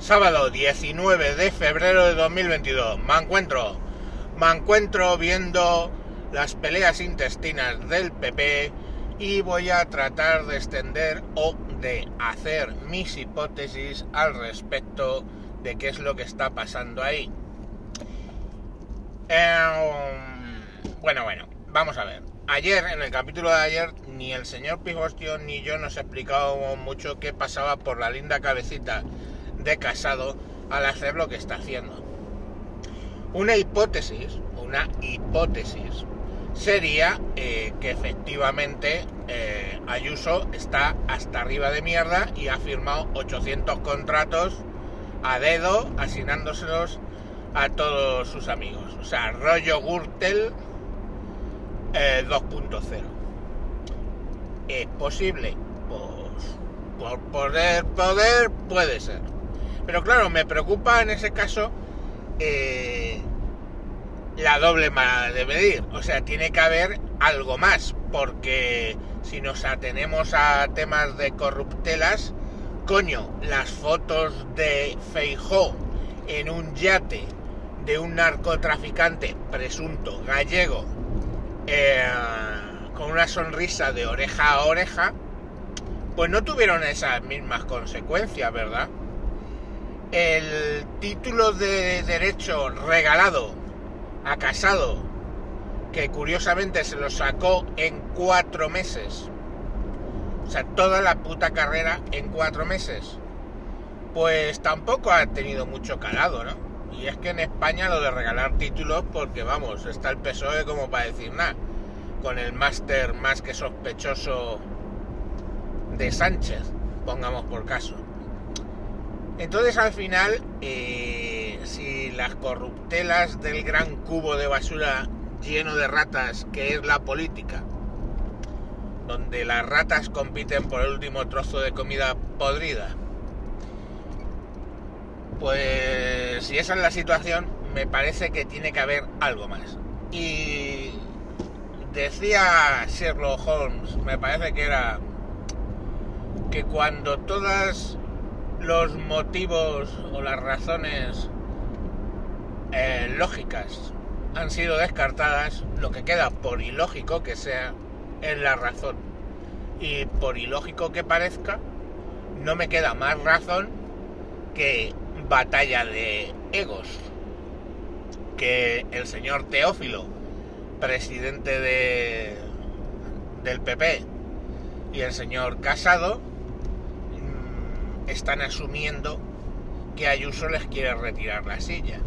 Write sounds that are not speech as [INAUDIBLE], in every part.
Sábado 19 de febrero de 2022. Me encuentro, me encuentro viendo las peleas intestinas del PP y voy a tratar de extender o de hacer mis hipótesis al respecto de qué es lo que está pasando ahí. Em, bueno, bueno, vamos a ver. Ayer, en el capítulo de ayer, ni el señor Pigostio ni yo nos explicábamos mucho qué pasaba por la linda cabecita de Casado al hacer lo que está haciendo. Una hipótesis, una hipótesis, sería eh, que efectivamente eh, Ayuso está hasta arriba de mierda y ha firmado 800 contratos a dedo, asignándoselos a todos sus amigos. O sea, rollo Gürtel 2.0. Eh, ¿Es posible? Pues por poder, poder, puede ser. Pero claro, me preocupa en ese caso eh, la doble mala de medir. O sea, tiene que haber algo más, porque si nos atenemos a temas de corruptelas, coño, las fotos de Feijó en un yate de un narcotraficante presunto gallego eh, con una sonrisa de oreja a oreja, pues no tuvieron esas mismas consecuencias, ¿verdad? El título de derecho regalado a Casado, que curiosamente se lo sacó en cuatro meses, o sea, toda la puta carrera en cuatro meses, pues tampoco ha tenido mucho calado, ¿no? Y es que en España lo de regalar títulos, porque vamos, está el PSOE como para decir nada, con el máster más que sospechoso de Sánchez, pongamos por caso. Entonces al final, eh, si las corruptelas del gran cubo de basura lleno de ratas que es la política, donde las ratas compiten por el último trozo de comida podrida, pues si esa es la situación, me parece que tiene que haber algo más. Y decía Sherlock Holmes, me parece que era que cuando todos los motivos o las razones eh, lógicas han sido descartadas, lo que queda por ilógico que sea es la razón. Y por ilógico que parezca, no me queda más razón que batalla de egos que el señor Teófilo, presidente de, del PP, y el señor Casado están asumiendo que Ayuso les quiere retirar la silla.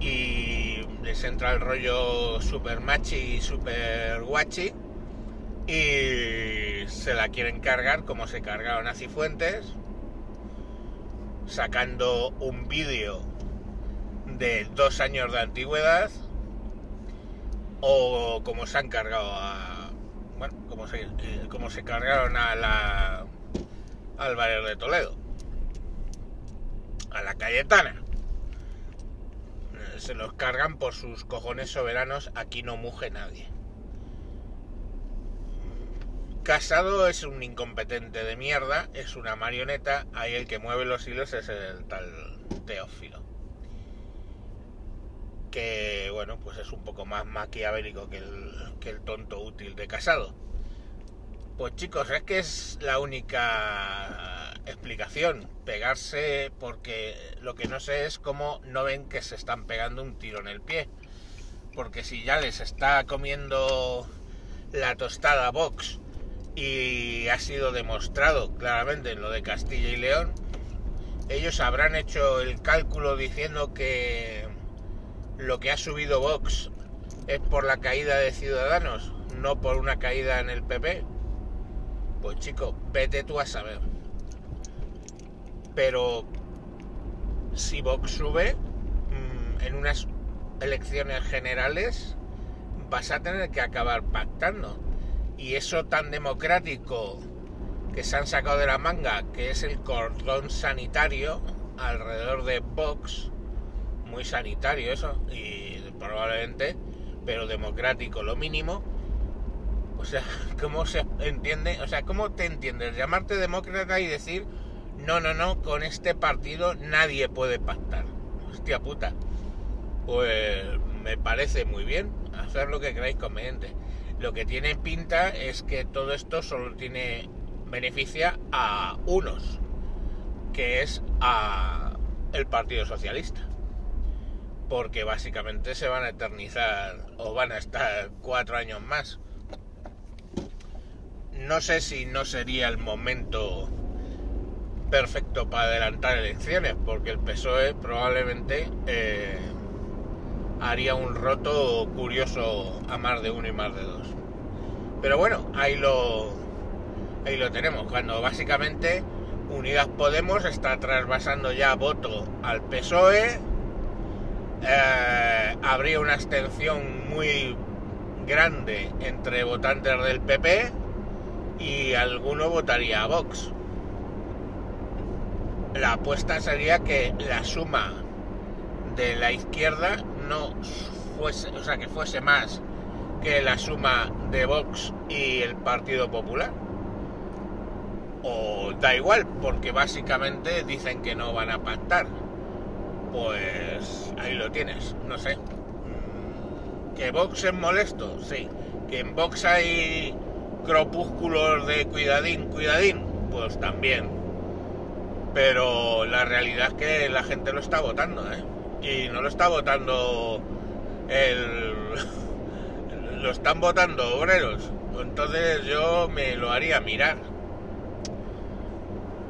Y les entra el rollo super machi y super guachi y se la quieren cargar como se cargaron a Cifuentes sacando un vídeo de dos años de antigüedad o como se han cargado a bueno como se, eh, como se cargaron a la Álvarez de Toledo a la Cayetana se los cargan por sus cojones soberanos aquí no muge nadie Casado es un incompetente de mierda, es una marioneta, ahí el que mueve los hilos es el tal Teófilo. Que bueno, pues es un poco más maquiavélico que que el tonto útil de Casado. Pues chicos, es que es la única explicación, pegarse porque lo que no sé es cómo no ven que se están pegando un tiro en el pie. Porque si ya les está comiendo la tostada Vox y ha sido demostrado claramente en lo de Castilla y León, ellos habrán hecho el cálculo diciendo que lo que ha subido Vox es por la caída de Ciudadanos, no por una caída en el PP. Pues chico, vete tú a saber. Pero si Vox sube mm, en unas elecciones generales, vas a tener que acabar pactando y eso tan democrático que se han sacado de la manga, que es el cordón sanitario alrededor de Vox, muy sanitario eso, y probablemente, pero democrático lo mínimo. O sea, [LAUGHS] ¿cómo se entiende? O sea, ¿cómo te entiendes? Llamarte demócrata y decir no, no, no, con este partido nadie puede pactar. Hostia puta. Pues me parece muy bien, hacer lo que queráis conveniente. Lo que tiene pinta es que todo esto solo tiene beneficia a unos, que es a el Partido Socialista. Porque básicamente se van a eternizar o van a estar cuatro años más. No sé si no sería el momento perfecto para adelantar elecciones, porque el PSOE probablemente eh, haría un roto curioso a más de uno y más de dos. Pero bueno, ahí lo, ahí lo tenemos, cuando básicamente Unidas Podemos está trasvasando ya voto al PSOE, eh, habría una abstención muy grande entre votantes del PP y alguno votaría a Vox. La apuesta sería que la suma de la izquierda no fuese, o sea, que fuese más que la suma de Vox y el Partido Popular. O da igual, porque básicamente dicen que no van a pactar. Pues ahí lo tienes, no sé. ¿Que Vox es molesto? Sí. ¿Que en Vox hay cropúsculos de cuidadín, cuidadín? Pues también. Pero la realidad es que la gente lo está votando, ¿eh? y no lo está votando el... [LAUGHS] lo están votando obreros. Entonces yo me lo haría mirar.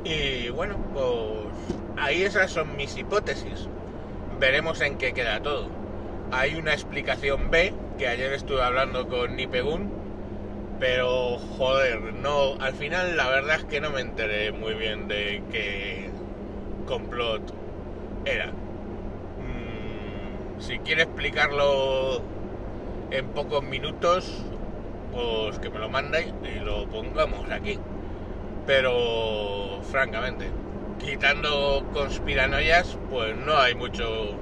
Y bueno, pues ahí esas son mis hipótesis. Veremos en qué queda todo. Hay una explicación B, que ayer estuve hablando con Nipegun, pero joder, no, al final la verdad es que no me enteré muy bien de qué complot era si quiere explicarlo en pocos minutos, pues que me lo mande y lo pongamos aquí. Pero, francamente, quitando conspiranoias, pues no hay mucho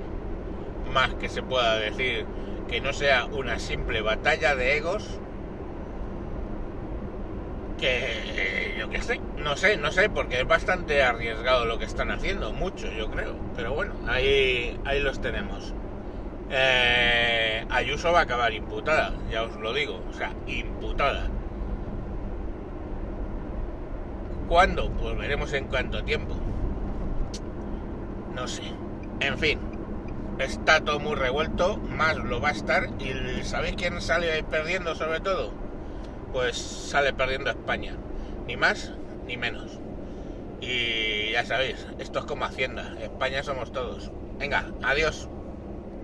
más que se pueda decir que no sea una simple batalla de egos que yo qué sé, no sé, no sé, porque es bastante arriesgado lo que están haciendo, mucho yo creo, pero bueno, ahí, ahí los tenemos. Eh, Ayuso va a acabar imputada, ya os lo digo, o sea, imputada. ¿Cuándo? Pues veremos en cuánto tiempo. No sé. En fin, está todo muy revuelto, más lo va a estar. ¿Y sabéis quién sale perdiendo sobre todo? Pues sale perdiendo España. Ni más ni menos. Y ya sabéis, esto es como Hacienda. España somos todos. Venga, adiós.